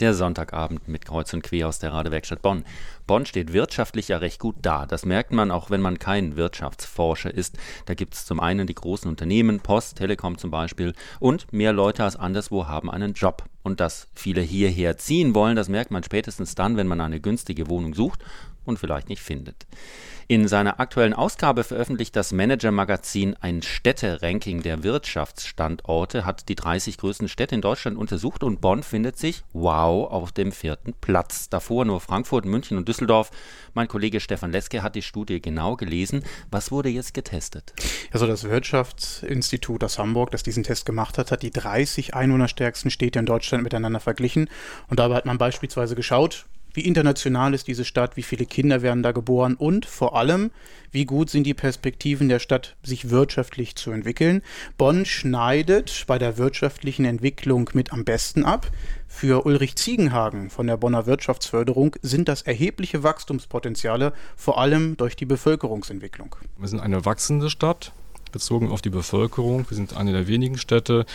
Der Sonntagabend mit Kreuz und Quer aus der Radewerkstatt Bonn. Bonn steht wirtschaftlich ja recht gut da. Das merkt man auch, wenn man kein Wirtschaftsforscher ist. Da gibt es zum einen die großen Unternehmen, Post, Telekom zum Beispiel, und mehr Leute als anderswo haben einen Job. Und dass viele hierher ziehen wollen, das merkt man spätestens dann, wenn man eine günstige Wohnung sucht und vielleicht nicht findet. In seiner aktuellen Ausgabe veröffentlicht das Manager-Magazin ein Städteranking der Wirtschaftsstandorte, hat die 30 größten Städte in Deutschland untersucht und Bonn findet sich, wow, auf dem vierten Platz. Davor nur Frankfurt, München und Düsseldorf. Mein Kollege Stefan Leske hat die Studie genau gelesen. Was wurde jetzt getestet? Also das Wirtschaftsinstitut aus Hamburg, das diesen Test gemacht hat, hat die 30 einwohnerstärksten Städte in Deutschland miteinander verglichen. Und dabei hat man beispielsweise geschaut, wie international ist diese Stadt, wie viele Kinder werden da geboren und vor allem, wie gut sind die Perspektiven der Stadt, sich wirtschaftlich zu entwickeln. Bonn schneidet bei der wirtschaftlichen Entwicklung mit am besten ab. Für Ulrich Ziegenhagen von der Bonner Wirtschaftsförderung sind das erhebliche Wachstumspotenziale, vor allem durch die Bevölkerungsentwicklung. Wir sind eine wachsende Stadt, bezogen auf die Bevölkerung. Wir sind eine der wenigen Städte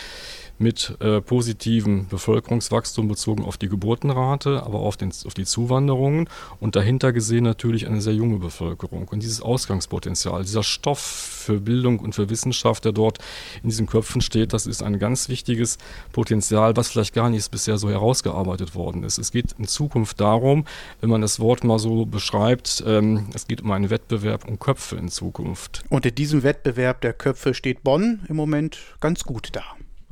mit äh, positivem Bevölkerungswachstum bezogen auf die Geburtenrate, aber auf, den, auf die Zuwanderungen und dahinter gesehen natürlich eine sehr junge Bevölkerung. Und dieses Ausgangspotenzial, dieser Stoff für Bildung und für Wissenschaft, der dort in diesen Köpfen steht, das ist ein ganz wichtiges Potenzial, was vielleicht gar nicht bisher so herausgearbeitet worden ist. Es geht in Zukunft darum, wenn man das Wort mal so beschreibt, ähm, es geht um einen Wettbewerb um Köpfe in Zukunft. Und in diesem Wettbewerb der Köpfe steht Bonn im Moment ganz gut da.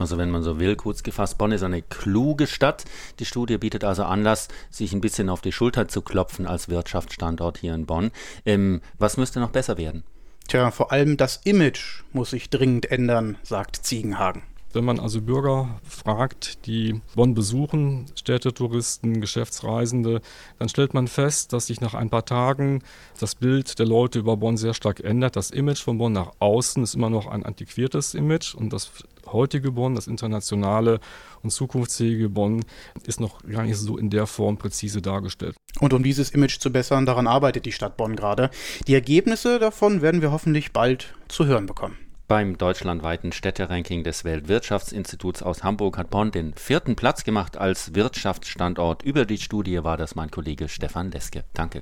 Also wenn man so will, kurz gefasst, Bonn ist eine kluge Stadt. Die Studie bietet also Anlass, sich ein bisschen auf die Schulter zu klopfen als Wirtschaftsstandort hier in Bonn. Ähm, was müsste noch besser werden? Tja, vor allem das Image muss sich dringend ändern, sagt Ziegenhagen. Wenn man also Bürger fragt, die Bonn besuchen, Städtetouristen, Geschäftsreisende, dann stellt man fest, dass sich nach ein paar Tagen das Bild der Leute über Bonn sehr stark ändert. Das Image von Bonn nach außen ist immer noch ein antiquiertes Image und das heutige Bonn, das internationale und zukunftsfähige Bonn, ist noch gar nicht so in der Form präzise dargestellt. Und um dieses Image zu bessern, daran arbeitet die Stadt Bonn gerade. Die Ergebnisse davon werden wir hoffentlich bald zu hören bekommen. Beim deutschlandweiten Städteranking des Weltwirtschaftsinstituts aus Hamburg hat Bonn den vierten Platz gemacht als Wirtschaftsstandort. Über die Studie war das mein Kollege Stefan Leske. Danke.